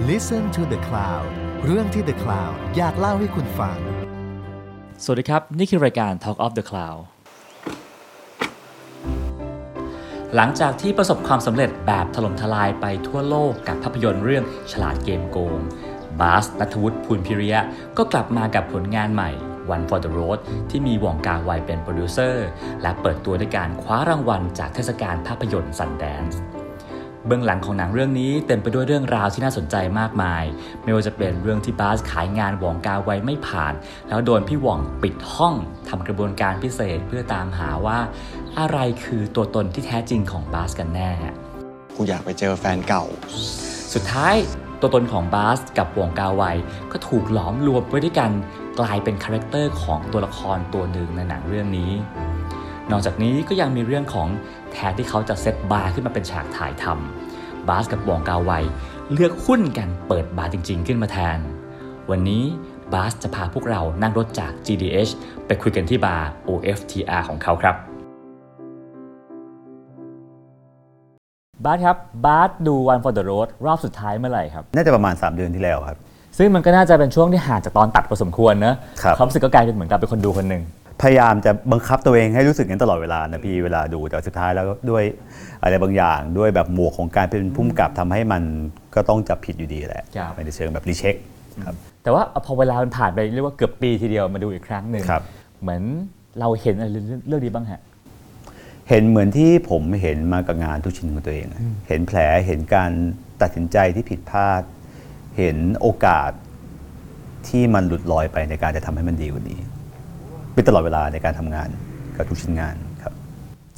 Listen to the Cloud เรื่องที่ The Cloud อยากเล่าให้คุณฟัง สวัสดีครับ นี่คือรายการ Talk of the Cloud หลังจากที่ประสบความสำเร็จแบบถล่มทลายไปทั่วโลกกับภาพยนตร์เรื่องฉลาดเกมโกง บาสนัทวุฒิพูลพิริยะ ก็กลับมากับผลงานใหม่ One for the Road ที่มีหว่องกาไวเป็นโปรดิวเซอร์ และเปิดตัวด้วยการคว้ารางวัลจากเทศกาลภาพยนตร์ซันแดนซ์ เบื้องหลังของหนังเรื่องนี้เต็มไปด้วยเรื่องราวที่น่าสนใจมากมาย ไม่ว่าจะเป็นเรื่องที่บาสขายงานหว่องกาไวไม่ผ่าน แล้วโดนพี่หว่องปิดห้องทำกระบวนการพิเศษเพื่อตามหาว่า อะไรคือตัวตนที่แท้จริงของบาสกันแน่ กูอยากไปเจอแฟนเก่า สุดท้ายตัวตนของบาสกับหว่องกาไวก็ถูกหลอมรวมไว้ด้วยกัน กลายเป็นคาแรคเตอร์ของตัวละครตัวหนึ่งในหนังเรื่องนี้ นอกจากนี้ก็ยังมีเรื่องของแทนที่เขาจะเซตบาร์ขึ้นมาเป็นฉากถ่ายทำบาสกับวองกาไวเลือกหุ้นกันเปิดบาร์จริง ๆ ขึ้นมาแทน วันนี้บาสจะพาพวกเรานั่งรถจาก GDH ไปคุยกันที่บาร์ OFTR ของเขาครับ บาสครับ บาสดู One for the Road รอบสุดท้ายเมื่อไหร่ครับ น่าจะประมาณ 3 เดือนที่แล้วครับ ซึ่งมันก็น่าจะเป็นช่วงที่ห่างจากตอนตัดพอสมควรนะครับความรู้สึกก็กลายเป็นเหมือนกับเป็นคนดูคนหนึ่ง พยายามจะบังคับตัวเองให้รู้สึกอย่างนั้นตลอดเวลานะพี่เวลาดูแต่สุดท้ายแล้วด้วยอะไรบางอย่างด้วยแบบหมวกของการเป็นผู้กำกับทำให้มันก็ต้องจับผิดอยู่ดีแหละครับในเชิงแบบรีเช็คครับแต่ว่าพอเวลามันผ่านไปเรียกว่าเกือบปีทีเดียวมาดูอีกครั้งหนึ่งครับเหมือนเราเห็นอะไรเรื่องนี้บ้างฮะเห็นเหมือนที่ผมเห็นมากับงานทุกชิ้นของตัวเองอะเห็นแผลเห็นการตัดสินใจที่ผิดพลาด เห็นโอกาสที่มันหลุดลอยไปในการจะทำให้มันดีกว่านี้ เป็นตลอดเวลาในการทำงานกับทุกชิ้นงานครับ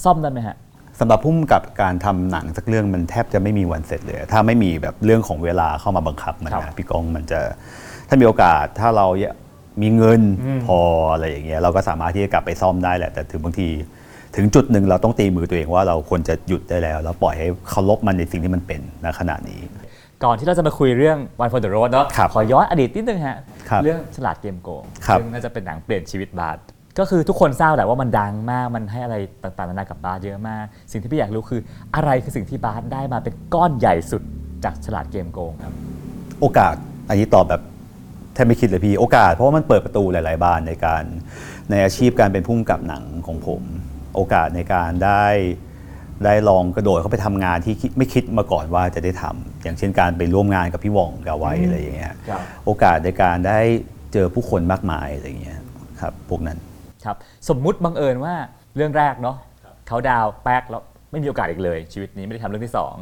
ซ่อมได้ไหมฮะสำหรับพุ่มกับการทำหนังสักเรื่องมันแทบจะไม่มีวันเสร็จเลย ถ้าไม่มีแบบเรื่องของเวลาเข้ามาบังคับมันครันะบพี่กองมันจะถ้ามีโอกาสถ้าเรามีเงินพออะไรอย่างเงี้ยเราก็สามารถที่จะกลับไปซ่อมได้แหละแต่ถึงบางทีถึงจุดหนึ่งเราต้องตีมือตัวเองว่าเราควรจะหยุดได้แล้ว แล้วปล่อยให้เคารพมันในสิ่งที่มันเป็นณขณะนี้ ก่อนที่เราจะมาคุยเรื่อง One for the Road เนาะครับขอย้อนอดีตนิดนึงฮะ ครับเรื่องฉลาดเกมโกงครับ ซึ่งน่าจะเป็นหนังเปลี่ยนชีวิตบาสก็คือทุกคนทราบแหละว่ามันดังมากมันให้อะไรต่างๆนานากับบาสเยอะมาก สิ่งที่พี่อยากรู้คืออะไรคือสิ่งที่บาสได้มาเป็นก้อนใหญ่สุดจากฉลาดเกมโกงครับ โอกาสอันนี้ตอบแบบแทบไม่คิดเลยพี่ โอกาสเพราะว่ามันเปิดประตูหลาย ๆ บานในการในอาชีพการเป็นผู้กำกับหนังของผม โอกาสในการได้ ได้ลองกระโดดเข้าไปทำงานที่คิดไม่คิดมาก่อนว่าจะได้ทำอย่างเช่นการไปร่วมงานกับพี่หว่องกาไว้อะไรอย่างเงี้ยครับโอกาสในการได้เจอผู้คนมากมายอะไรอย่างเงี้ยครับพวกนั้นครับสมมุติบังเอิญว่าเรื่องแรกเนาะเขาดาวน์แป๊กแล้วไม่มีโอกาสอีกเลย ชีวิตนี้ไม่ได้ทำเรื่องที่สอง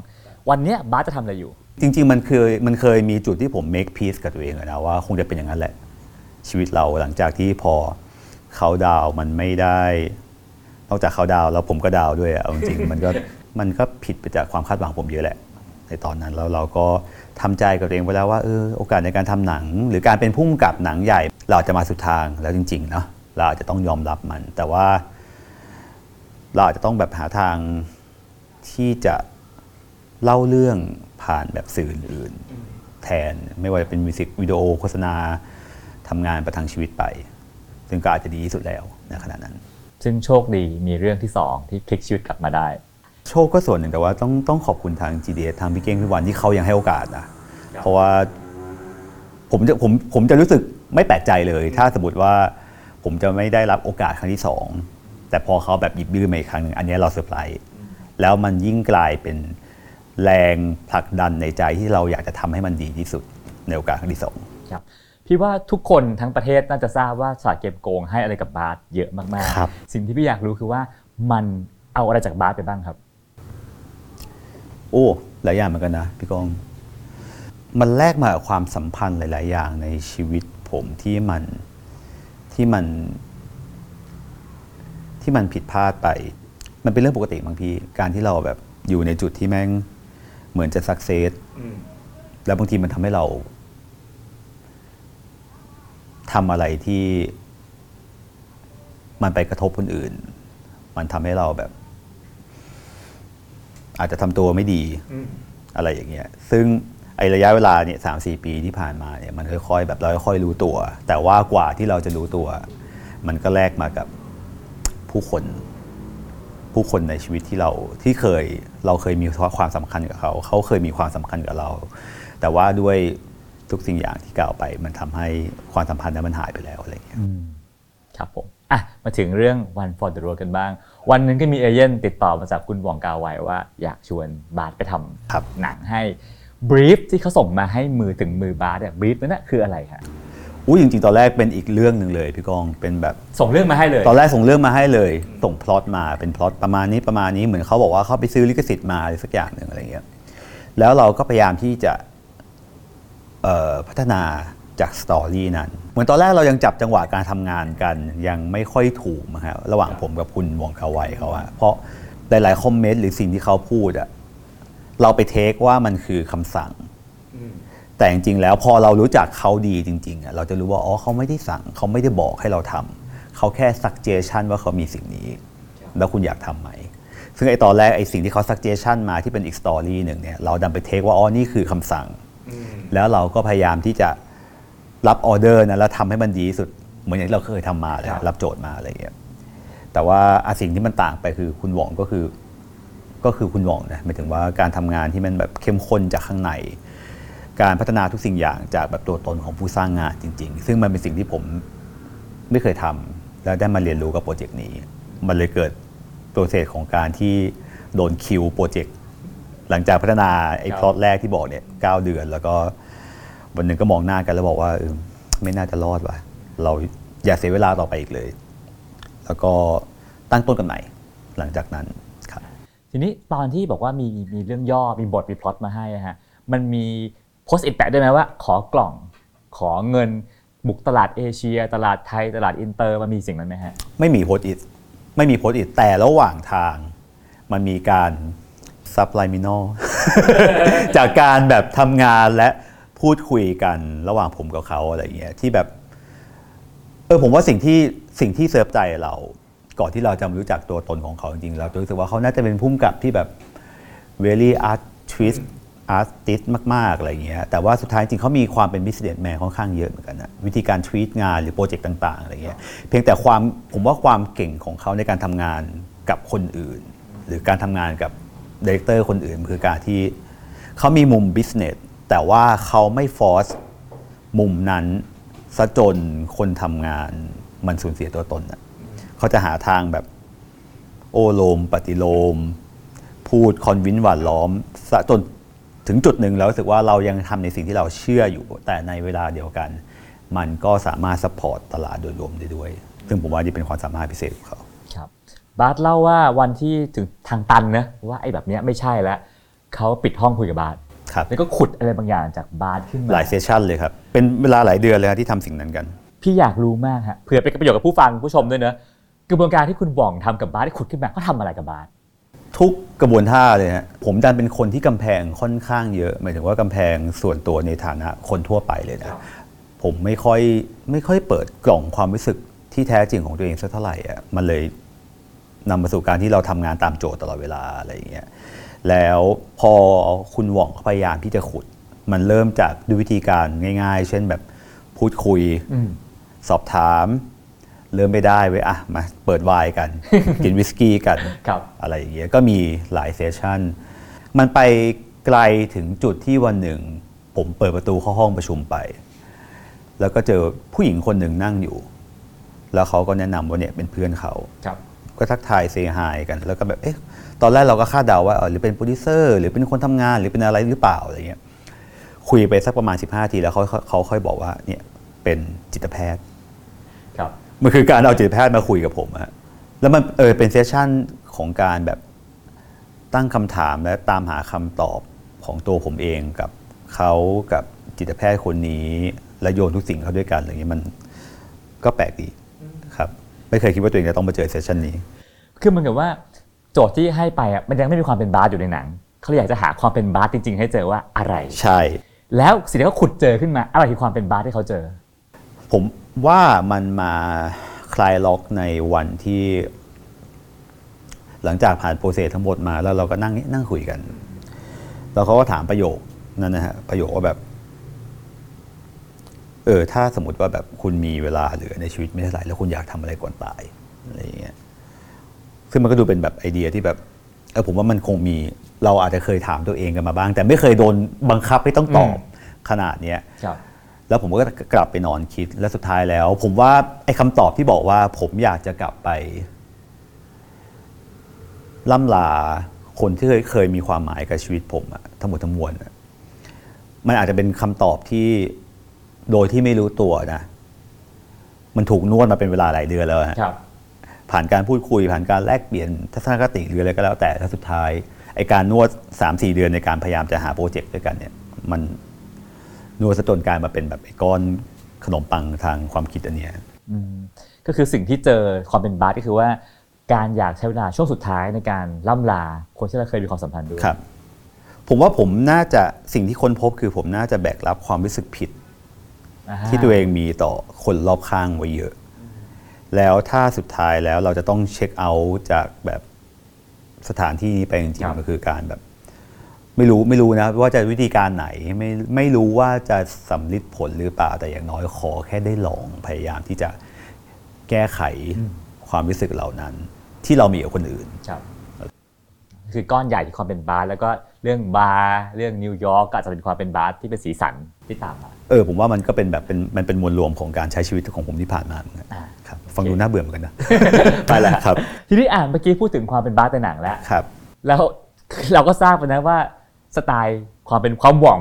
วันเนี้ยบาสจะทำอะไรอยู่ จริง ๆ มันเคยมันเคยมีจุดที่ผม make peace กับตัวเองอะนะว่าคงจะเป็นอย่างนั้นแหละชีวิตเราหลังจากที่พอเขาดาวน์มันไม่ได้ นอกจากเขาดาวน์แล้วผมก็ดาวน์ด้วยอะเอาจริงๆมันก็มันก็ผิดไปจากความคาดหวังผมเยอะแหละ ในตอนนั้นแล้วเราก็ทำใจกับตัวเองไว้แล้วว่าเออโอกาสในการทำหนัง หรือการเป็นผู้กำกับหนังใหญ่ เราอาจจะมาสุดทางแล้วจริงๆเนาะเราอาจจะต้องยอมรับมัน แต่ว่า เราอาจจะต้องแบบหาทางที่จะเล่าเรื่องผ่านแบบสื่ออื่นๆแทน ไม่ว่าจะเป็นมิวสิกวิดีโอโฆษณาทำงานประทังชีวิตไป ซึ่งก็อาจจะดีที่สุดแล้วในขณะนั้น ซึ่งโชคดีมีเรื่องที่สองที่พลิกชีวิตกลับมาได้ โชคก็ส่วนหนึ่งแต่ว่าต้องต้องขอบคุณทาง GDH ทางพี่เก้งพี่วันที่เขายังให้โอกาสนะเพราะว่าผมจะผมผมจะรู้สึกไม่แปลกใจเลย ถ้าสมมติว่าผมจะไม่ได้รับโอกาสครั้งที่สองแต่พอเขาแบบหยิบยื่นมาอีกครั้งหนึ่งอันเนี้ยเราเซอร์ไพรส์แล้วมันยิ่งกลายเป็นแรงผลักดันในใจที่เราอยากจะทำให้มันดีที่สุดในโอกาสครั้งที่สองครับ พี่ว่าทุกคนทั้งประเทศน่าจะทราบว่าฉลาดเกมโกงให้อะไรกับบาสเยอะมากครับ ๆ สิ่งที่พี่อยากรู้คือว่ามันเอาอะไรจากบาสไปบ้างครับ โอ้หลายอย่างเหมือนกันนะพี่กอง มันแลกมากับความสัมพันธ์หลาย ๆ อย่างในชีวิตผมที่มันที่มัน ที่มันผิดพลาดไป มันเป็นเรื่องปกติบางพี่การที่เราแบบอยู่ในจุดที่แม่งเหมือนจะสักเซสแล้วบางทีมันทำให้เรา ทำอะไรที่มันไปกระทบคนอื่น มันทำให้เราแบบ อาจจะทำตัวไม่ดีอะไรอย่างเงี้ย ซึ่งไอระยะเวลาเนี่ยสามสี่ปีที่ผ่านมาเนี่ยมันค่อยๆแบบเราค่อยๆรู้ตัว แต่ว่ากว่าที่เราจะรู้ตัว มันก็แลกมากับผู้คน ผู้คนในชีวิตที่เราที่เคยเราเคยมีความสำคัญกับเขา เขาเคยมีความสำคัญกับเรา แต่ว่าด้วย ทุกสิ่งอย่างที่กล่าวไป มันทำให้ความสัมพันธ์นั้นมันหายไปแล้วอะไรอย่างเงี้ยครับผมอะมาถึงเรื่อง One for the Road กันบ้าง วันหนึงก็มีเอเย่นติดต่อมาจากคุณหว่องกาไว้ว่า อยากชวนบาสไปทครับำหนังให้บรีฟที่เขาส่งมาให้มือถึงมือบาสเนี่ยบรีฟนั่นนะคืออะไรฮะอุ้ยจริงๆ ตอนแรกเป็นอีกเรื่องหนึ่งเลยพี่กองเป็นแบบส่งเรื่องมาให้เลย ตอนแรกส่งเรื่องมาให้เลย ส่งพล็อตมาเป็นพล็อตประมาณนี้ประมาณนี้เหมือนเขาบอกว่าเขาไปซื้อลิขสิทธิ์มาอะไรสักอย่างหนึ่งอะไรเงี้ยแล้วเราก็พยายามที่จะเอ่อ พัฒนาจากสตอรี่นั้น เหมือนตอนแรกเรายังจับจังหวะการทำงานกัน ยังไม่ค่อยถูกนะฮะระหว่างผมกับคุณวองคาไวเขาอะเพราะหลายๆคอมเมนต์หรือสิ่งที่เขาพูดอะเราไปเทคว่ามันคือคำสั่ง แต่จริงๆแล้วพอเรารู้จักเขาดีจริงๆอะเราจะรู้ว่าอ๋อเขาไม่ได้สั่ง เขาไม่ได้บอกให้เราทำเขาแค่ suggestion ว่าเขามีสิ่งนี้ แล้วคุณอยากทำไหมซึ่งไอ้ตอนแรกไอ้สิ่งที่เขา suggestion มาที่เป็นอีก story หนึ่งเนี่ยเราดันไป take ว่าอ๋อนี่คือคำสั่ง แล้วเราก็พยายามที่จะรับออเดอร์นะแล้วทำให้มันดีที่สุด เหมือนอย่างที่เราเคยทำมาเลยครับ รับโจทย์มาอะไรอย่างเงี้ยแต่ว่าอะสิ่งที่มันต่างไปคือคุณหว่องก็คือ ก็คือคุณหว่องนะหมายถึงว่าการทำงานที่มันแบบเข้มข้นจากข้างใน การพัฒนาทุกสิ่งอย่างจากแบบตัวตนของผู้สร้างงานจริง ๆ ซึ่งมันเป็นสิ่งที่ผมไม่เคยทำแล้วได้มาเรียนรู้กับโปรเจกต์นี้ มันเลยเกิดโปรเซสของการที่โดนคิวโปรเจกต์ หลังจากพัฒนาไอ้ครับพล็อตแรกที่บอกเนี่ยเก้าเดือน แล้วก็วันหนึ่งก็มองหน้ากันแล้วบอกว่าเออไม่น่าจะรอดว่ะเราอย่าเสียเวลาต่อไปอีกเลย แล้วก็ตั้งต้นกันใหม่หลังจากนั้นครับทีนี้ตอนที่บอกว่ามีมีเรื่องย่อมีบทมีพล็อตมาให้อะฮะมันมี Post-it แปะด้วยไหมว่า ขอกล่องขอเงินบุกตลาดเอเชีย ตลาดไทยตลาดอินเตอร์มันมีสิ่งนั้นไหมฮะไม่มี Post-it ไม่มี Post-it แต่ระหว่างทางมันมีการ subliminal จากการแบบทำงานและพูดคุยกันระหว่างผมกับเขาอะไรอย่างเงี้ยที่แบบ เออผมว่าสิ่งที่สิ่งที่เซอร์ไพรส์เรา ก่อนที่เราจะรู้จักตัวตนของเขาจริงๆเราจะรู้สึกว่าเขาน่าจะเป็นผู้กำกับที่แบบ very artist artist มาก ๆ อะไรอย่างเงี้ยแต่ว่าสุดท้ายจริงเขามีความเป็น business man ค่อนข้างเยอะเหมือนกันนะวิธีการ treat งานหรือโปรเจกต์ต่าง ๆอะไรเงี้ยเพียงแต่ความผมว่าความเก่งของเขาในการทำงานกับคนอื่น หรือการทำงานกับ director คนอื่นคือการที่เขามีมุม business แต่ว่าเขาไม่ force มุมนั้นซะจนคนทำงานมันสูญเสียตัวตนน่ะเขาจะหาทางแบบโอ้โลม ปฏิโลม พูด convince หวานล้อมซะจนถึงจุดหนึ่งแล้วรู้สึกว่าเรายังทำในสิ่งที่เราเชื่ออยู่ แต่ในเวลาเดียวกัน มันก็สามารถ support ตลาดโดยรวมได้ด้วย ซึ่งผมว่านี่เป็นความสามารถพิเศษของเขา บบาสเล่าว่าวันที่ถึงทางตันนะว่าไอ้แบบเนี้ยไม่ใช่แล้วเขาปิดห้องคุยกับบาสครับแล้วก็ขุดอะไรบางอย่างจากบาสขึ้นมาหลายเซสชันเลยครับ เป็นเวลาหลายเดือนเลยครับที่ทำสิ่งนั้นกัน พี่อยากรู้มากฮะเผื่อเป็นประโยชน์กับผู้ฟังผู้ชมด้วยเนอะกระบวนการที่คุณบ่องทำกับบาสที่ขุดขึ้นมาเขาทำอะไรกับบาสทุกกระบวนท่าเลยฮะผมดันเป็นคนที่กำแพงค่อนข้างเยอะหมายถึงว่ากำแพงส่วนตัวในฐานะคนทั่วไปเลยนะผมไม่ค่อยไม่ค่อยเปิดกล่องความรู้สึกที่แท้จริงของตัวเองสักเท่าไหร่อะมันเลย นำมาสู่การที่เราทำงานตามโจทย์ตลอดเวลาอะไรอย่างเงี้ยแล้วพอคุณหว่องเขาพยายามที่จะขุด มันเริ่มจากด้วยวิธีการง่าย ๆ เช่นแบบพูดคุยอืมสอบถาม เริ่มไม่ได้เว้ยอะมาเปิดไวน์กัน กินวิสกี้กันครับอะไรอย่างเงี้ยก็มีหลายเซสชันมันไปไกลถึงจุดที่วันหนึ่ง ผมเปิดประตูเข้าห้องประชุมไป แล้วก็เจอผู้หญิงคนหนึ่งนั่งอยู่ แล้วเขาก็แนะนำว่าเนี่ยเป็นเพื่อนเขาครับ ก็ทักทาย say hi กัน แล้วก็แบบเอ๊ะตอนแรกเราก็คาดเดาว่าเออหรือเป็นโปรดิวเซอร์หรือเป็นคนทำงานหรือเป็นอะไรหรือเปล่าอะไรเงี้ยคุยไปสักประมาณ 15 นาทีแล้วเขาเขาเขาค่อยบอกว่าเนี่ยเป็นจิตแพทย์ครับมันคือการเอาจิตแพทย์มาคุยกับผมอะแล้วมันเออเป็น session ของการแบบตั้งคำถามและตามหาคำตอบของตัวผมเองกับเขากับจิตแพทย์คนนี้ และโยนทุกสิ่งเข้าด้วยกันอะไรอย่างเงี้ยมันก็แปลกดีครับ ไม่เคยคิดว่าตัวเองจะต้องมาเจอเซสชันนี้ คือเหมันกับว่าโจทย์ที่ให้ไปอะมันยังไม่มีความเป็นบาสอยู่ในหนัง เขาเลยอยากจะหาความเป็นบาสจริง ๆ ให้เจอว่าอะไร ใช่ แล้วสิ่งที่เขาขุดเจอขึ้นมาอะไรคือความเป็นบาสที่เขาเจอ ผมว่ามันมาคลายล็อกในวันที่ หลังจากผ่านโปรเซสทั้งหมดมาแล้วเราก็นั่งนั่งคุยกัน แล้วเขาก็ถามประโยคนั่นนะฮะประโยคว่าแบบ เออถ้าสมมติว่าแบบคุณมีเวลาเหลือในชีวิตไม่เท่าไหร่แล้วคุณอยากทำอะไรก่อนตายอะไรอย่างเงี้ยซึ่งมันก็ดูเป็นแบบไอเดียที่แบบเออผมว่ามันคงมีเราอาจจะเคยถามตัวเองกันมาบ้าง แต่ไม่เคยโดนบังคับให้ต้องตอบอืขนาดเนี้ยครับแล้วผมก็กลับไปนอนคิดและสุดท้ายแล้ว ผมว่าไอ้คำตอบที่บอกว่า ผมอยากจะกลับไปล่ำลาคนที่เคยเคยมีความหมายกับชีวิตผมอะทั้งหมดทั้งมวลอะมันอาจจะเป็นคำตอบที่ โดยที่ไม่รู้ตัวนะ มันถูกนวดมาเป็นเวลาหลายเดือนแล้วฮะครับผ่านการพูดคุยผ่านการแลกเปลี่ยนทัศนคติหรืออะไรก็แล้วแต่ถ้าสุดท้ายไอการนวด 3-4 เดือนในการพยายามจะหาโปรเจกต์ด้วยกันเนี่ยมันนวดซะจนกลายมาเป็นแบบไอ้ก้อนขนมปังทางความคิดอันเนี้ยอืมก็คือสิ่งที่เจอความเป็นบาสก็คือว่า การอยากใช้เวลาช่วงสุดท้ายในการล่ำลาคนที่เราเคยมีความสัมพันธ์ด้วยครับ ผมว่าผมน่าจะสิ่งที่ค้นพบคือผมน่าจะแบกรับความรู้สึกผิดอ่า ที่ตัวเองมีต่อคนรอบข้างไว้เยอะ แล้วถ้าสุดท้ายแล้วเราจะต้องเช็คเอาท์จากแบบสถานที่นี้ไปจริงๆก็คือการแบบ ไม่รู้ไม่รู้นะว่าจะวิธีการไหนไม่ไม่รู้ว่าจะสัมฤทธิ์ผลหรือเปล่าแต่อย่างน้อยขอแค่ได้ลองพยายามที่จะแก้ไขความรู้สึกเหล่านั้น ที่เรามีกับคนอื่น ครับคือก้อนใหญ่ที่ความเป็นบาสแล้วก็เรื่องบาร์เรื่องนิวยอร์กก็อาจจะเป็นความเป็นบาสที่เป็นสีสันที่ตามมาเออผมว่ามันก็เป็นแบบเป็นมันเป็นมวลรวมของการใช้ชีวิตของผมที่ผ่านมาเหมือนกันอ่า ครับฟังดูน่าเบื่อเหมือนกันนะ ไปแล้วครับ ทีนี้อ่านเมื่อกี้พูดถึงความเป็นบาสในหนังแล้ว ครับ แล้วเราก็ทราบไปนะว่าสไตล์ความเป็นความหว่อง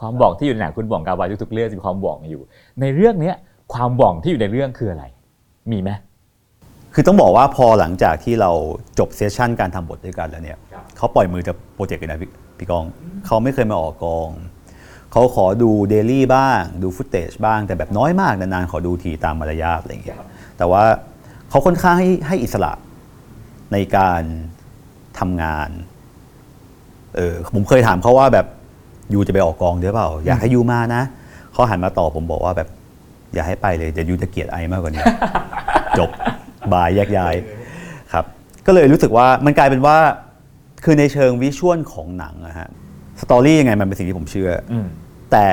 ความหว่องที่อยู่ในหนังคุณหว่องกาไวทุกๆเรื่องจะมีความหว่องอยู่ ในเรื่องเนี้ยความหว่องที่อยู่ในเรื่องคืออะไร มีไหม คือต้องบอกว่าพอหลังจากที่เราจบเซสชันการทำบทด้วยกันแล้วเนี่ยครับ เขาปล่อยมือจากโปรเจกต์เลยนะพี่พี่กอง เขาไม่เคยมาออกกอง เขาขอดูเดลี่บ้าง ดูฟุตเตจบ้าง แต่แบบน้อยมาก นานๆ ขอดูทีตามมารยาทอะไรอย่างเงี้ย แต่ว่าเขาค่อนข้างให้ให้อิสระในการทำงาน เออผมเคยถามเขาว่าแบบยูจะไปออกกองหรือเปล่า อยากให้ยูมานะ เขาหันมาตอบผมบอกว่าแบบ อย่าให้ไปเลยเดี๋ยวยูจะเกลียดไอมากกว่านี้ จบบายแยกย้าย ครับ ก็เลยรู้สึกว่ามันกลายเป็นว่า คือในเชิงวิชวลของหนังนะฮะสตอรี่ยังไงมันเป็นสิ่งที่ผมเชื่อออืมแต่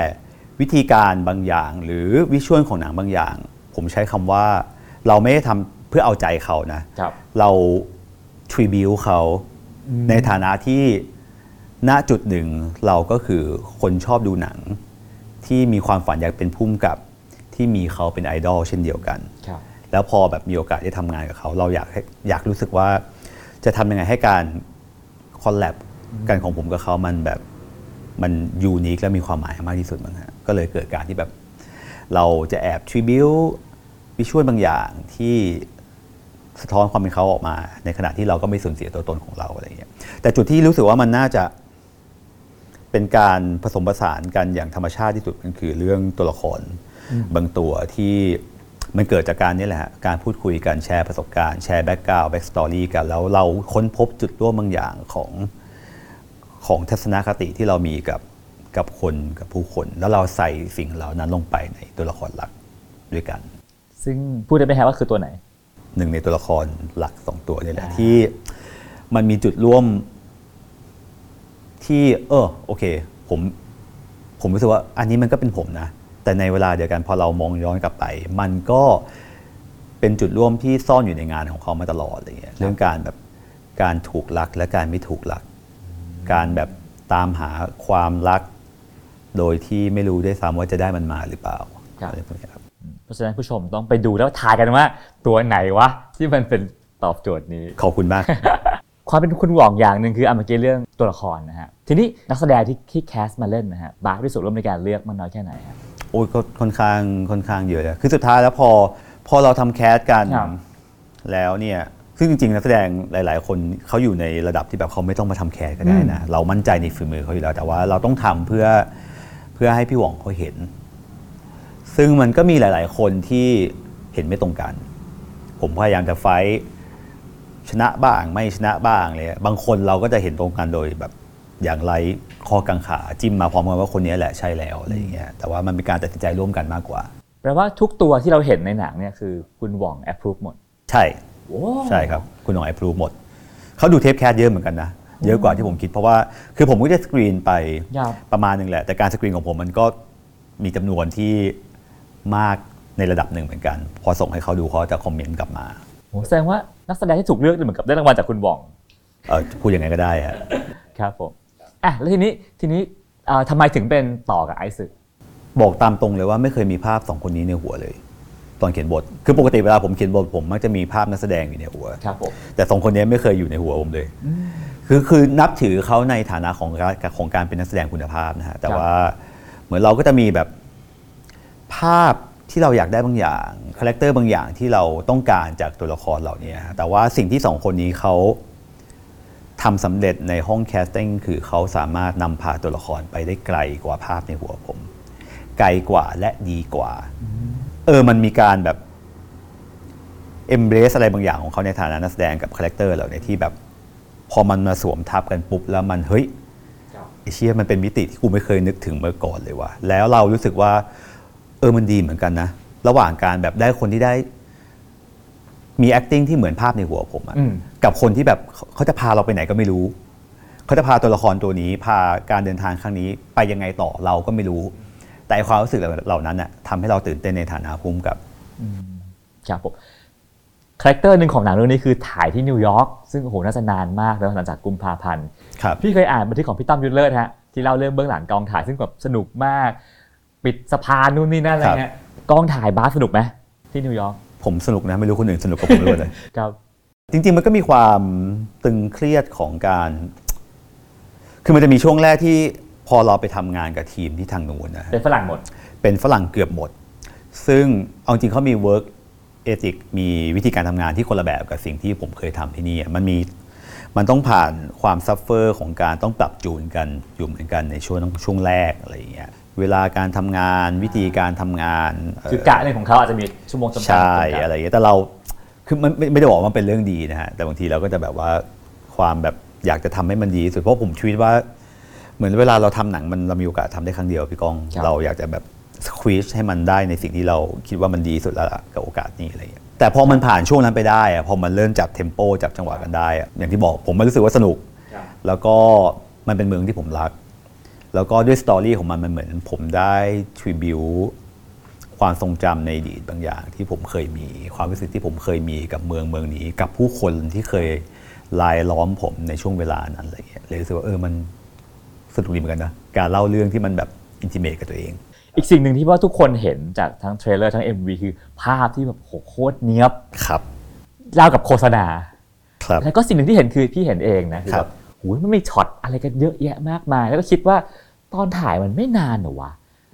วิธีการบางอย่าง หรือวิชวลของหนังบางอย่าง ผมใช้คำว่า เราไม่ได้ทำเพื่อเอาใจเขานะครับเราทริบิวเขาในฐานะที่ณจุดหนึ่งเราก็คือคนชอบดูหนัง ที่มีความฝันอยากเป็นพุ่มกับที่มีเขาเป็นไอดอลเช่นเดียวกันครับแล้วพอแบบมีโอกาสได้ทำงานกับเขา เราอยากให้อยากรู้สึกว่าจะทำยังไงให้การค อลแลบกันของผมกับเขามันแบบมันยูนิคและมีความหมายมากที่สุดมั้งฮะก็เลยเกิดการที่แบบ เราจะแอบ tribute visual บางอย่างที่สะท้อนความเป็นเขาออกมา ในขณะที่เราก็ไม่สูญเสียตัวตนของเราอะไรอย่างเงี้ยแต่จุดที่รู้สึกว่ามันน่าจะเป็นการผสมผสานกันอย่างธรรมชาติที่สุดมันคือเรื่องตัวละครบางตัวที่ มันเกิดจากการนี่แหละฮะการพูดคุยกันแชร์ประสบการณ์แชร์ background backstory กัน แล้วเราค้นพบจุดร่วมบางอย่างของของทัศนคติที่เรามีกับกับคนกับผู้คน แล้วเราใส่สิ่งเหล่านั้นลงไปในตัวละครหลักด้วยกัน ซึ่งพูดได้ไหมฮะว่าคือตัวไหน หนึ่งในตัวละครหลักสองตัวนี่แหละที่มันมีจุดร่วมที่เออโอเค ผมผมรู้สึกว่าอันนี้มันก็เป็นผมนะ แต่ในเวลาเดียวกันพอเรามองย้อนกลับไป มันก็เป็นจุดร่วมที่ซ่อนอยู่ในงานของเขามาตลอดอะไรเงี้ยเรื่องการแบบการถูกรักและการไม่ถูกรัก การแบบตามหาความรัก โดยที่ไม่รู้ด้วยซ้ำว่าจะได้มันมาหรือเปล่าครับอะไรพวกเนี้ยครับเพราะฉะนั้นผู้ชมต้องไปดูแล้วทายกันว่า ตัวไหนวะที่มันเป็นตอบโจทย์นี้ขอบคุณมาก ความเป็นคุณหว่องอย่างหนึ่งคืออะเมื่อกี้เรื่องตัวละครนะฮะทีนี้นักแสดงที่ที่แคสมาเล่นนะฮะบาร์ที่สุดร่วมในการเลือกมันน้อยแค่ไหนฮะ โอ้ยก็ค่อนข้างค่อนข้างเยอะเลยคือสุดท้ายแล้วพอพอเราทำแคสกันครับ แล้วเนี่ยซึ่งจริงๆนักแสดงหลาย ๆ คนเขาอยู่ในระดับที่แบบเขาไม่ต้องมาทำแคสก็ได้นะเรามั่นใจในฝีมือเขาอยู่แล้ว แต่ว่าเราต้องทำเพื่อเพื่อให้พี่หว่องเขาเห็น ซึ่งมันก็มีหลาย ๆ คนที่เห็นไม่ตรงกัน ผมพยายามจะไฟท์ชนะบ้างไม่ชนะบ้างเลยบางคนเราก็จะเห็นตรงกันโดยแบบ อย่างไรข้อกังขาจิ้มมาพร้อมกันว่าคนนี้แหละใช่แล้วอะไรอย่างเงี้ยแต่ว่ามันเป็นการตัดสินใจร่วมกันมากกว่า แปลว่าทุกตัวที่เราเห็นในหนังเนี่ยคือคุณหว่อง approve หมด ใช่โอ้ใช่ครับ คุณหว่อง approve หมดเขาดูเทป cast เยอะเหมือนกันนะเยอะกว่าที่ผมคิดเพราะว่าคือผมก็จะสกรีนไปครับประมาณหนึ่งแหละ แต่การสกรีนของผมมันก็มีจำนวนที่มากในระดับหนึ่งเหมือนกัน พอส่งให้เขาดูเขาจะคอมเมนต์กลับมาโหแสดงว่านักแสดงที่ถูกเลือกเนี่ยเหมือนกับได้รางวัลจากคุณหว่องเออพูดยังไงก็ได้อะครับผม อะแล้วทีนี้ทีนี้เอ่อทำไมถึงเป็นต่อกับไอซ์สึบอกตามตรงเลยว่าไม่เคยมีภาพสองคนนี้ในหัวเลย ตอนเขียนบท คือปกติเวลาผมเขียนบทผมมักจะมีภาพนักแสดงอยู่ในหัวครับผมแต่สองคนนี้ไม่เคยอยู่ในหัวผมเลย คือคือนับถือเขาในฐานะของการของการเป็นนักแสดงคุณภาพนะฮะแต่ครับว่าเหมือนเราก็จะมีแบบภาพที่เราอยากได้บางอย่างคาแรคเตอร์บางอย่างที่เราต้องการจากตัวละครเหล่านี้ฮะแต่ว่าสิ่งที่สองคนนี้เขา ทำสำเร็จในห้อง casting คือเขาสามารถนำพาตัวละครไปได้ไกลกว่าภาพในหัวผม ไกลกว่าและดีกว่า เออมันมีการแบบ embrace อะไรบางอย่างของเขาในฐานะนักแสดงกับคาแรคเตอร์เหล่านี้ที่แบบ พอมันมาสวมทับกันปุ๊บ แล้วมันเฮ้ยไอเชี่ยมันเป็นมิติที่กูไม่เคยนึกถึงเมื่อก่อนเลยว่ะแล้วเรารู้สึกว่า เออมันดีเหมือนกันนะ ระหว่างการแบบได้คนที่ได้ มี acting ที่เหมือนภาพในหัวผมอะอืม กับคนที่แบบเขาเขาจะพาเราไปไหนก็ไม่รู้ เขาจะพาตัวละครตัวนี้พาการเดินทางครั้งนี้ไปยังไงต่อเราก็ไม่รู้ แต่ไอ้ความรู้สึกเหล่านั้นน่ะทำให้เราตื่นเต้นในฐานะผู้กำกับ ครับผมคาแรคเตอร์หนึ่งของหนังเรื่องนี้คือถ่ายที่นิวยอร์กซึ่งโอ้โหน่าจะนานมากแล้วหลังจากกุมภาพันธ์ ครับ พี่เคยอ่านบันทึกของพี่ตั้มยุทธเลิศฮะที่เล่าเรื่องเบื้องหลังกองถ่ายซึ่งแบบสนุกมาก ปิดสะพานนู่นนี่นั่นอะไรเงี้ยกองถ่ายบาสสนุกไหมที่นิวยอร์ก ผมสนุกนะ ไม่รู้คนอื่นสนุกกับผมหรือเปล่าเลย ครับ จริง ๆ มันก็มีความตึงเครียดของการ คือมันจะมีช่วงแรกที่พอเราไปทำงานกับทีมที่ทางนู้นนะฮะเป็นฝรั่งหมด เป็นฝรั่งเกือบหมด ซึ่งเอาจริงเขามี work ethic มีวิธีการทำงานที่คนละแบบกับสิ่งที่ผมเคยทำที่นี่อะมันมีมันต้องผ่านความ suffer ของการต้องปรับจูนกันอยู่เหมือนกันในช่วงช่วงแรกอะไรอย่างเงี้ย เวลาการทำงานวิธีการทำงานเอ่อคือกะหนึ่งของเขาอาจจะมีชั่วโมงจำกัดใช่จำกัดอะไรอย่างเงี้ยแต่เราคือมันไม่ไม่ได้บอกว่ามันเป็นเรื่องดีนะฮะแต่บางทีเราก็จะแบบว่าความแบบอยากจะทำให้มันดีที่สุดเพราะผมคิดว่า เหมือนเวลาเราทำหนังมันเรามีโอกาสทำได้ครั้งเดียวพี่ก้องครับเราอยากจะแบบสควีชให้มันได้ในสิ่งที่เราคิดว่ามันดีที่สุดแล้วล่ะกับโอกาสนี้อะไรอย่างเงี้ยแต่พอมันผ่านช่วงนั้นไปได้อะพอมันเริ่มจับเทมโปจับจังหวะกันได้อะอย่างที่บอกผมมันรู้สึกว่าสนุก แล้วก็มันเป็นเมืองที่ผมรัก แล้วก็ด้วย story ของมันมันเหมือนผมได้ tribute ความทรงจำในอดีตบางอย่างที่ผมเคยมี ความรู้สึกที่ผมเคยมีกับเมืองเมืองนี้ กับผู้คนที่เคยรายล้อมผมในช่วงเวลานั้นอะไรอย่างเงี้ยเลยรู้สึกว่าเออมันสนุกดีเหมือนกันนะการเล่าเรื่องที่มันแบบ intimate กับตัวเอง อีกสิ่งหนึ่งที่ว่าทุกคนเห็นจากทั้ง trailer ทั้ง MV คือภาพที่แบบโหโคตรเนี้ยบครับเล่ากับโฆษณาครับแล้วก็สิ่งหนึ่งที่เห็นคือพี่เห็นเองนะคือแบบครัแบ หูยมันมีช็อตอะไรกันเยอะแยะมากมาย แล้วก็คิดว่าตอนถ่ายมันไม่นานเหรอวะ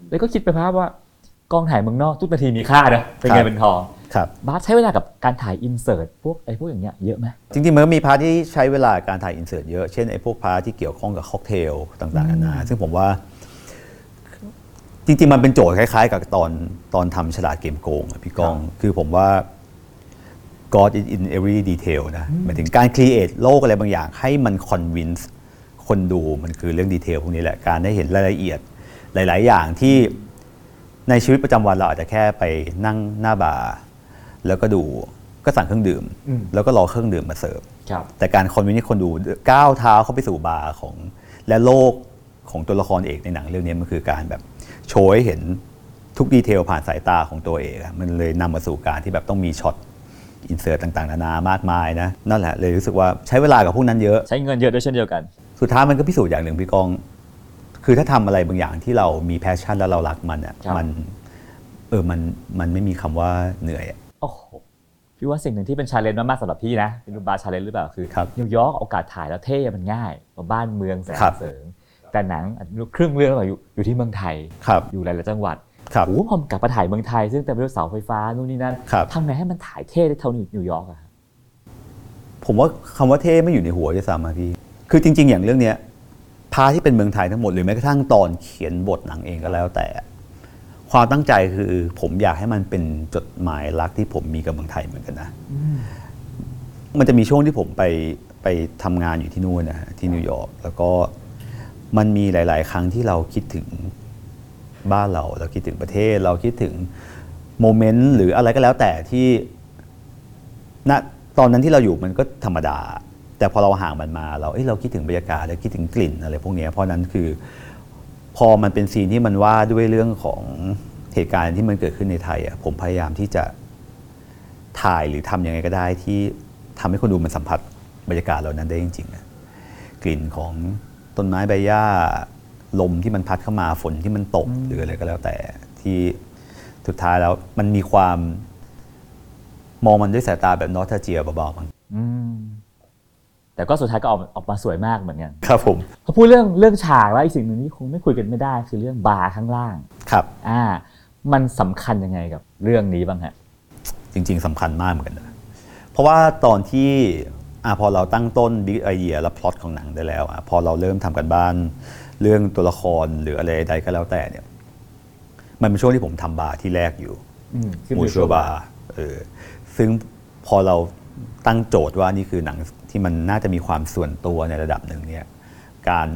แล้วก็คิดไปภาพว่ากองถ่ายเมืองนอกทุกนาทีมีค่านะเป็นครัเงินบเป็นทองครับบาสใช้เวลากับการถ่าย insert พวกไอ้พวกอย่างเงี้ยเยอะไหมจริงๆมันก็มี part ที่ใช้เวลาการถ่าย insert เยอะเช่นไอ้พวก part ที่เกี่ยวข้องกับค็อกเทลต่างๆนานาซึ่งผมว่าจริงๆ มันเป็นโจทย์คล้ายๆ กับตอนตอนทำฉลาดเกมโกงอะพี่กอง คือผมว่า God is in every detail นะหมายถึงการ create โลกอะไรบางอย่างให้มัน convince คนดูมันคือเรื่อง detail พวกนี้แหละการได้เห็นรายละเอียดหลาย ๆ อย่างที่ในชีวิตประจำวันเราอาจจะแค่ไปนั่งหน้าบาร์แล้วก็ดูก็สั่งเครื่องดื่มอืมแล้วก็รอเครื่องดื่มมาเสิร์ฟครับแต่การ convince ให้คนดูก้าวเท้าเข้าไปสู่บาร์ของและโลกของตัวละครเอกในหนังเรื่องนี้มันคือการแบบโชว์ให้เห็นทุก detail ผ่านสายตาของตัวเอกอะมันเลยนำมาสู่การที่แบบต้องมีช็อต insert ต่างๆ นานามากมายนะนั่นแหละเลยรู้สึกว่าใช้เวลากับพวกนั้นเยอะ ใช้เงินเยอะด้วยเช่นเดียวกัน สุดท้ายมันก็พิสูจน์อย่างหนึ่งพี่กอง คือถ้าทำอะไรบางอย่างที่เรามี passion แล้วเรารักมันอะครับมันเออมันมันไม่มีคำว่าเหนื่อยอะโอ้โหพี่ว่าสิ่งหนึ่งที่เป็น challenge มากๆสำหรับพี่นะเป็นรูปบา challenge หรือเปล่าคือครับนิวยอร์กโอกาสถ่ายแล้วเท่มันง่ายกว่าบ้านเมืองแสนครับเสริงแต่หนังอาจจะไม่รู้ครึ่งเรื่องแล้วอยู่อยู่ที่เมืองไทยครับอยู่หลายๆจังหวัดครับ โอ้โหพอมกลับมาถ่ายเมืองไทย ซึ่งเต็มไปด้วยเสาไฟฟ้านู่นนี่นั่นครับทำไงให้มันถ่ายเท่ได้เท่านิวยอร์กอะครับผมว่าคำว่าเท่ไม่อยู่ในหัวด้วยซ้ำอะพี่ คือจริง ๆ อย่างเรื่องเนี้ยพาที่เป็นเมืองไทยทั้งหมดหรือแม้กระทั่งตอนเขียนบทหนังเองก็แล้วแต่ ความตั้งใจคือผมอยากให้มันเป็นจดหมายรักที่ผมมีกับเมืองไทยเหมือนกันนะมันจะมีช่วงที่ผมไปไปทำงานอยู่ที่นู่นนะฮะที่นิวยอร์กแล้วก็มันมีหลาย ๆ ครั้งที่เราคิดถึง บ้านเราเราคิดถึงประเทศ เราคิดถึงโมเมนต์หรืออะไรก็แล้วแต่ที่ณตอนนั้นที่เราอยู่มันก็ธรรมดา แต่พอเราห่างมันมาเราเอ้ยเราคิดถึงบรรยากาศเราคิดถึงกลิ่นอะไรพวกนี้เพราะนั้นคือพอมันเป็นซีนที่มันว่าด้วยเรื่องของเหตุการณ์ที่มันเกิดขึ้นในไทยอะผมพยายามที่จะถ่ายหรือทำยังไงก็ได้ที่ทำให้คนดูมันสัมผัสบรรยากาศเหล่านั้นได้จริงๆนะกลิ่นของต้นไม้ใบหญ้า ลมที่มันพัดเข้ามาฝนที่มันตกหรืออะไรก็แล้วแต่ที่สุดท้ายแล้วมันมีความ มองมันด้วยสายตาแบบนอตเจียเบาๆมั้งอืมแต่ก็สุดท้ายก็ออกออกมาสวยมากเหมือนกันครับผมพอพูดเรื่องเรื่องฉากแล้วอีกสิ่งหนึ่งที่คงไม่คุยกันไม่ได้ คือเรื่องบาร์ข้างล่างครับ อ่า มันสำคัญยังไงกับเรื่องนี้บ้างฮะจริง ๆสำคัญมากเหมือนกันนะเพราะว่าตอนที่อะพอเราตั้งต้น big idea และพล็อตของหนังได้แล้วอะพอเราเริ่มทำการบ้าน เรื่องตัวละครหรืออะไรใดก็แล้วแต่เนี่ย มันเป็นช่วงที่ผมทำบาร์ที่แรกอยู่อืมคือ Mutual Bar เออซึ่งพอเราตั้งโจทย์ว่านี่คือหนังที่มันน่าจะมีความส่วนตัวในระดับหนึ่งเนี่ยการ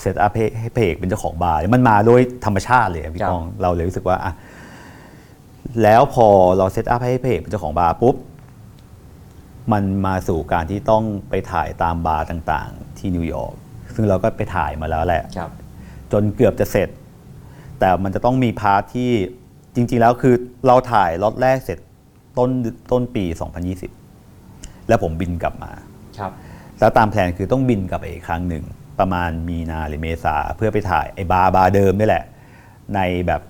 set up ให้ให้พระเอกเป็นเจ้าของบาร์เนี่ยมันมาโดยธรรมชาติเลยอะพี่กองเราเลยรู้สึกว่าอะแล้วพอเรา set up ให้พระเอกเป็นเจ้าของบาร์ปุ๊บมันมาสู่การที่ต้องไปถ่ายตามบาร์ต่าง ๆ ที่นิวยอร์ก ซึ่งเราก็ไปถ่ายมาแล้วแหละ ครับ จนเกือบจะเสร็จ แต่มันจะต้องมี part ที่จริง ๆ แล้วคือเราถ่ายล็อตแรกเสร็จต้นต้นปี 2020 แล้วผมบินกลับมา ครับ แล้วตามแผนคือต้องบินกลับไปอีกครั้งหนึ่ง ประมาณมีนาหรือเมษาเพื่อไปถ่ายไอ้บาร์บาร์เดิมนี่แหละ ในแบบ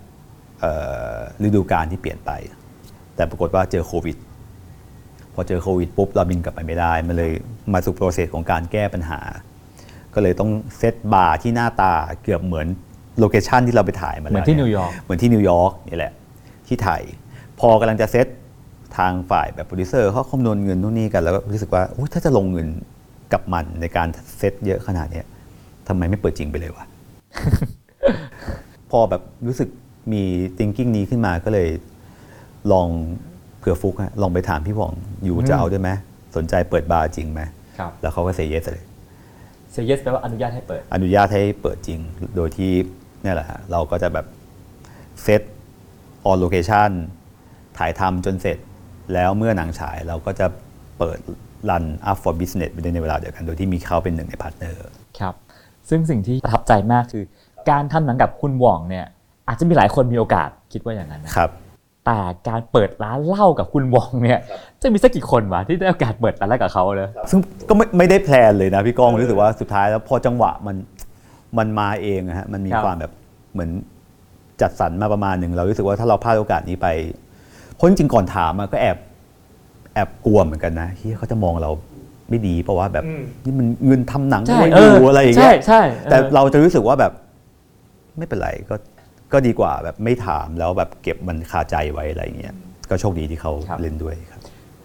เอ่อฤดูกาลที่เปลี่ยนไป แต่ปรากฏว่าเจอโควิด พอเจอโควิดปุ๊บเราบินกลับไปไม่ได้ มันเลยมาสู่ process ของการแก้ปัญหา ก็เลยต้องเซตบาร์ที่หน้าตาเกือบเหมือน location ที่เราไปถ่ายมาแล้วเหมือนที่นิวยอร์กเหมือนที่นิวยอร์กนี่แหละที่ไทย พอกำลังจะเซตทางฝ่ายแบบโปรดิวเซอร์เขาคำนวณเงินนู่นนี่กันแล้วก็รู้สึกว่าอุ๊ยถ้าจะลงเงินกับมันในการเซตเยอะขนาดเนี้ยทำไมไม่เปิดจริงไปเลยวะพอแบบรู้สึกมี thinking นี้ขึ้นมาก็เลยลองเผื่อฟลุกฮะลองไปถามพี่หว่อง you จะเอาด้วยไหมสนใจเปิดบาร์จริงไหมครับแล้วเขาก็ say yes เลย say yes แปลว่าอนุญาตให้เปิด อนุญาตให้เปิดจริง โดยที่เนี่ยแหละฮะเราก็จะแบบเซตออ l โลเคชันถ่ายทำจนเสร็จ แล้วเมื่อหนังฉายเราก็จะเปิดรัน up for business ไปด้วยในเวลาเดียวกัน โดยที่มีเขาเป็นหนึ่งใน partner ครับ ซึ่งสิ่งที่ประทับใจมากคือ การทำหนังกับคุณหว่องเนี่ยอาจจะมีหลายคนมีโอกาสคิดว่าอย่างนั้นนะครับ แต่การเปิดร้านเหล้ากับคุณหว่องเนี่ย จะมีสักกี่คนวะที่ได้โอกาสเปิดร้านเหล้ากับเขาเลยซึ่งก็ไม่ไม่ได้ plan เลยนะพี่ก้องรู้สึกว่าสุดท้ายแล้วพอจังหวะมันมันมาเองอะฮะมันมีครับความแบบเหมือนจัดสรรมาประมาณหนึ่งเรารู้สึกว่าถ้าเราพลาดโอกาสนี้ไปเพราะจริงๆก่อนถามอะก็แอบแอบกลัวเหมือนกันนะที่เขาจะมองเราไม่ดีเพราะว่าแบบนี่มันเงินทำหนังใช่ไม่เอดูออะไรอย่างใช่เงี้ยใช่ออแต่เราจะรู้สึกว่าแบบ ไม่เป็นไรก็ ก็ดีกว่าแบบไม่ถามแล้วแบบเก็บมันคาใจไว้อะไรอย่างเงี้ยก็โชคดีที่เขาเล่นด้วยครับ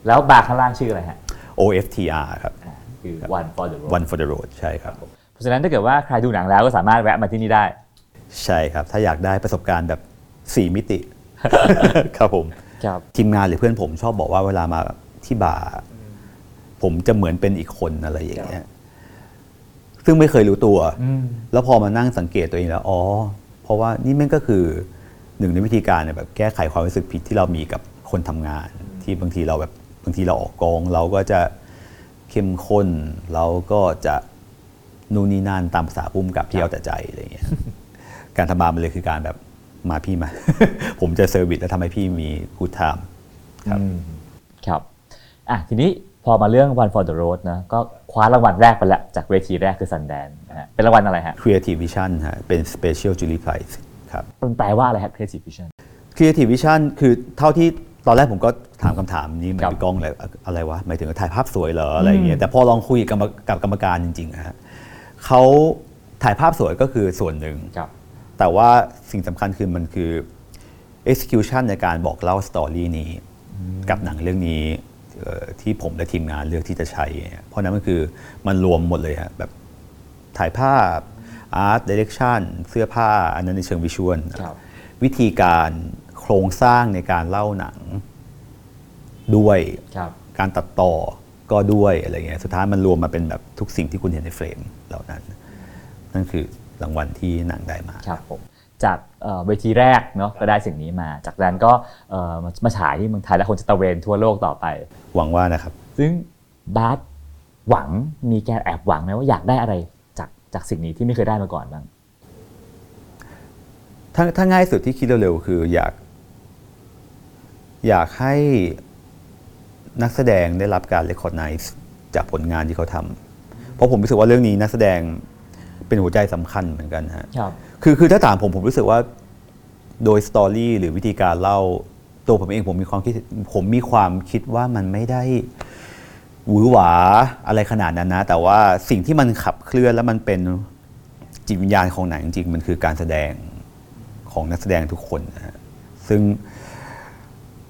แล้วบาร์ข้างล่างชื่ออะไรฮะ OFTR ครับอ่าคือ One for the Road One for the Road ใช่ครับ เพราะฉะนั้นถ้าเกิดว่าใครดูหนังแล้วก็สามารถแวะมาที่นี่ได้ ใช่ครับ ถ้าอยากได้ประสบการณ์แบบ 4 มิติ ครับผมครับทีมงานหรือเพื่อนผมชอบบอกว่าเวลามาที่บาร์ผมจะเหมือนเป็นอีกคนอะไรอย่างเงี้ยซึ่งไม่เคยรู้ตัวอืมแล้วพอมานั่งสังเกตตัวเองแล้ว อ๋อเพ ราะว่านี่แม่งก็คือหนึ่งในวิธีการแบบแก้ไขความรู้สึกผิดที่เรามีกับคนทำงาน ที่บางทีเราแบบบางทีเราออกกอง เราก็จะเข้มข้น เราก็จะนู่นนี่นั่นตามประสาผู้กำกับที่เอาแต่ใจอะไรอย่างเงี้ยการทำบาร์มันเลยคือการแบบมาพี่มา ผมจะ service แล้วทำให้พี่มีกูดไทม์ครับครับอะทีนี้พอมาเรื่อง One for the Road นะก็ คว้ารางวัลแรกไปแล้วจากเวทีแรกคือ Sundance นะฮะเป็นรางวัลอะไรฮะ Creative Vision ฮะเป็น Special Jury Prize ครับมันแปลว่าอะไรฮะ Creative Vision Creative Vision คือเท่าที่ตอนแรกผมก็ถามคำถามนี้เหมือครันบพี่ก้องเลยอะไรวะหมายถึงว่าถ่ายภาพสวยเหรออะไรอย่างเงี้ยแต่พอลองคุยกับกรรมกับกรรมการจริงๆอะฮะเขาถ่ายภาพสวยก็คือส่วนหนึ่งครับแต่ว่าสิ่งสำคัญคือมันคือ execution ในการบอกเล่าสตอรี่นี้ กับหนังเรื่องนี้เอ่อ ที่ผมและทีมงานเลือกที่จะใช้เนี่ยเพราะนั้นมันคือมันรวมหมดเลยฮะแบบถ่ายภาพ art direction เสื้อผ้า อันนั้นในเชิงวิชวลครับวิธีการโครงสร้างในการเล่าหนังด้วยครับการตัดต่อก็ด้วยอะไรเงี้ยสุดท้ายมันรวมมาเป็นแบบทุกสิ่งที่คุณเห็นในเฟรมเหล่านั้น นั่นคือรางวัลที่หนังได้มาครับผม จากเอ่อเวทีแรกเนาะก็ได้สิ่งนี้มา จากนั้นก็เอ่อมามาฉายที่เมืองไทยแล้วคงจะตระเวนทั่วโลกต่อไป หวังว่านะครับ ซึ่งบาสหวังมีแกแอบหวังไหมว่าอยากได้อะไรจากจากสิ่งนี้ที่ไม่เคยได้มาก่อนบ้างถ้าถ้าง่ายสุดที่คิดเร็วๆคืออยาก อยากให้นักแสดงได้รับการ recognize จากผลงานที่เขาทำเพราะผมรู้สึกว่าเรื่องนี้นักแสดงเป็นหัวใจสำคัญเหมือนกันฮะ คือคือถ้าถามผมผมรู้สึกว่าโดยสตอรี่หรือวิธีการเล่าตัวผมเองผมมีความคิดผมมีความคิดว่ามันไม่ได้หวือหวาอะไรขนาดนั้นนะ แต่ว่าสิ่งที่มันขับเคลื่อนแล้วมันเป็นจิตวิญญาณของหนังจริงมันคือการแสดงของนักแสดงทุกคนนะฮะซึ่ง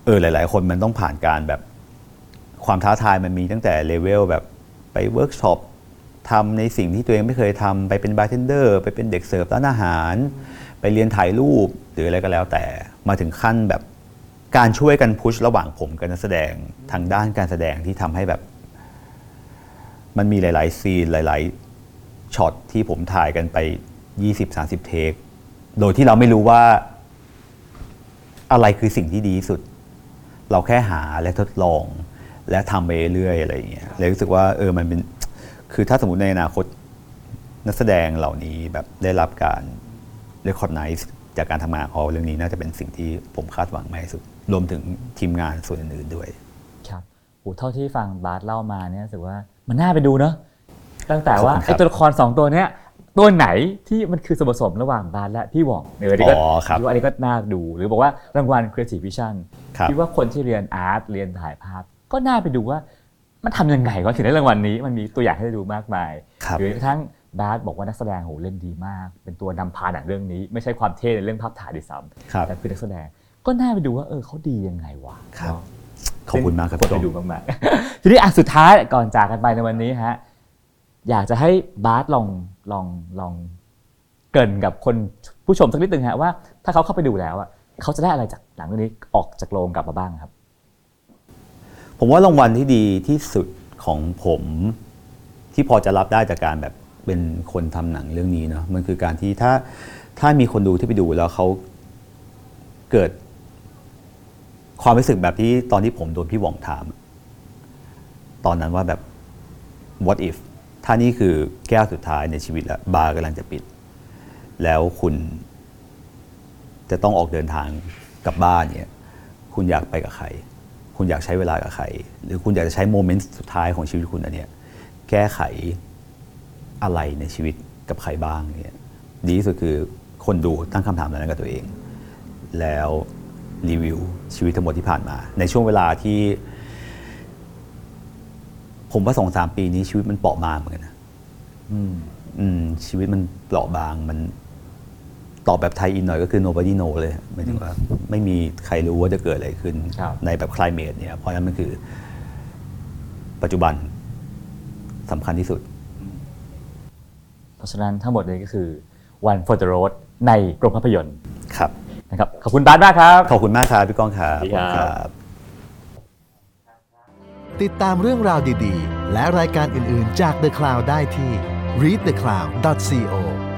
เออหลาย ๆ คนมันต้องผ่านการแบบความท้าทายมันมีตั้งแต่เลเวลแบบไปเวิร์กช็อป ทำในสิ่งที่ตัวเองไม่เคยทำไปเป็นบาร์เทนเดอร์ไปเป็นเด็กเสิร์ฟร้านอาหาร ไปเรียนถ่ายรูปหรืออะไรก็แล้วแต่มาถึงขั้นแบบการช่วยกันพุชระหว่างผมกับนักแสดงทางด้านการแสดงที่ทำให้แบบ มันมีหลาย ๆ ซีนหลาย ๆช็อตที่ผมถ่ายกันไป 20-30 เทคโดยที่เราไม่รู้ว่า อะไรคือสิ่งที่ดีที่สุด เราแค่หาและทดลอง และทำไปเรื่อยๆอะไรอย่างเงี้ยเลยรู้สึกว่าเออมันเป็น คือถ้าสมมติในอนาคตนักแสดงเหล่านี้แบบได้รับการ recognize จากการทำงานของเขาเรื่องนี้น่าจะเป็นสิ่งที่ผมคาดหวังมากที่สุด รวมถึงทีมงานส่วนอื่นๆด้วย ครับโหเท่าที่ฟังบาสเล่ามาเนี่ยรู้สึกว่ามันน่าไปดูเนอะตั้งแต่ว่าขอบคุณครับไอ้ตัวละครสองตัวเนี้ยตัวไหนที่มันคือส่วนผสมระหว่างบาสและพี่หว่องเอออันนี้ก็อ๋อครับคิดว่าอันนี้ก็น่าดู หรือบอกว่ารางวัล Creative Vision ครับคิดว่าคนที่เรียนอาร์ตเรียนถ่ายภาพ ก็น่าไปดูว่า มันทำยังไงก็ถึงได้รางวัลนี้มันมีตัวอย่างให้ได้ดูมากมายครับหรือกระทั่งบาสบอกว่านักแสดงโหเล่นดีมาก เป็นตัวนำพาหนังเรื่องนี้ ไม่ใช่ความเท่ในเรื่องภาพถ่ายด้วยซ้ครับำแต่คือนักแสดงก็น่าไปดูว่าเออเขาดียังไงวะครับเนาะขอบคุณมากครับซึ่งพี่ไปก้องดูมากๆทีนี้อะสุดท้ายก่อนจากกันไปในวันนี้ฮะอยากจะให้บาสลองลองลองเกรินกับคนผู้ชมสักนิดนึงฮะว่าถ้าเขาเข้าไปดูแล้วอะเขาจะได้อะไรจากหนังเรื่องนี้ออกจากโรงกลับมาบ้างครับ ผมว่ารางวัลที่ดีที่สุดของผมที่พอจะรับได้จากการแบบเป็นคนทำหนังเรื่องนี้เนาะมันคือการที่ถ้าถ้ามีคนดูที่ไปดูแล้วเขาเกิด ความรู้สึกแบบที่ตอนที่ผมโดนพี่หว่องถาม ตอนนั้นว่าแบบ what if ถ้านี่คือแก้วสุดท้ายในชีวิตแล้วบาร์กำลังจะปิด แล้วคุณจะต้องออกเดินทางกลับบ้านเนี่ย คุณอยากไปกับใคร คุณอยากใช้เวลากับใคร หรือคุณอยากจะใช้โมเมนต์สุดท้ายของชีวิตคุณอันเนี้ยแก้ไขอะไรในชีวิตกับใครบ้างเนี่ยดีที่สุดคือคนดูตั้งคำถามเหล่านั้นกับตัวเอง แล้วรีวิวชีวิตทั้งหมดที่ผ่านมา ในช่วงเวลาที่ ผมว่าสองสามปีนี้ชีวิตมันเปราะบางเหมือนกันนะอืมอืมชีวิตมันเปราะบางมัน ตอบแบบไทยอินหน่อยก็คือ nobody know เลยหมายถึงว่าไม่มีใครรู้ว่าจะเกิดอะไรขึ้น ครับในแบบ climate เนี่ย เพราะฉะนั้นมันคือ ปัจจุบันสำคัญที่สุด เพราะฉะนั้นทั้งหมดนี้ก็คือ One for the Road ในโรงภาพยนตร์ครับ นะครับ ขอบคุณบาสมากครับ ขอบคุณมากครับพี่ก้องครับสวัสดีครับ ขอณ ติดตามเรื่องราวดีๆ และรายการอื่นๆจาก The Cloud ได้ที่ readthecloud.co